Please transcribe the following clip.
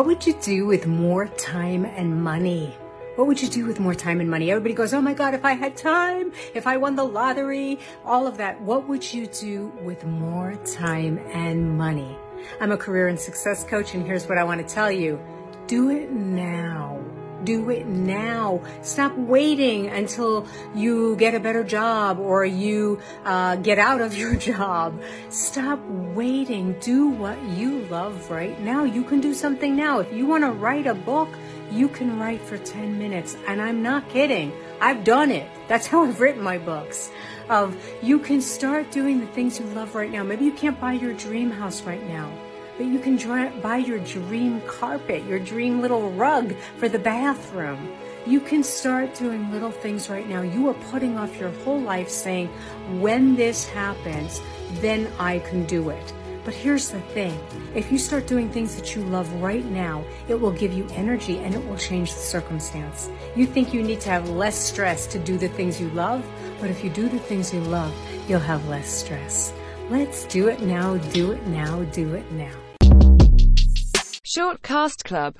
What would you do with more time and money? What would you do with more time and money? Everybody goes, Oh my God, if I had time, if I won the lottery, all of that. What would you do with more time and money? I'm a career and success coach, and here's what I want to tell you do it now. Do it now. Stop waiting until you get a better job or you uh, get out of your job. Stop waiting. Do what you love right now. You can do something now. If you want to write a book, you can write for 10 minutes. And I'm not kidding. I've done it. That's how I've written my books. Of you can start doing the things you love right now. Maybe you can't buy your dream house right now but you can buy your dream carpet, your dream little rug for the bathroom. You can start doing little things right now. You are putting off your whole life saying, when this happens, then I can do it. But here's the thing if you start doing things that you love right now, it will give you energy and it will change the circumstance. You think you need to have less stress to do the things you love, but if you do the things you love, you'll have less stress. Let's do it now, do it now, do it now. Shortcast Club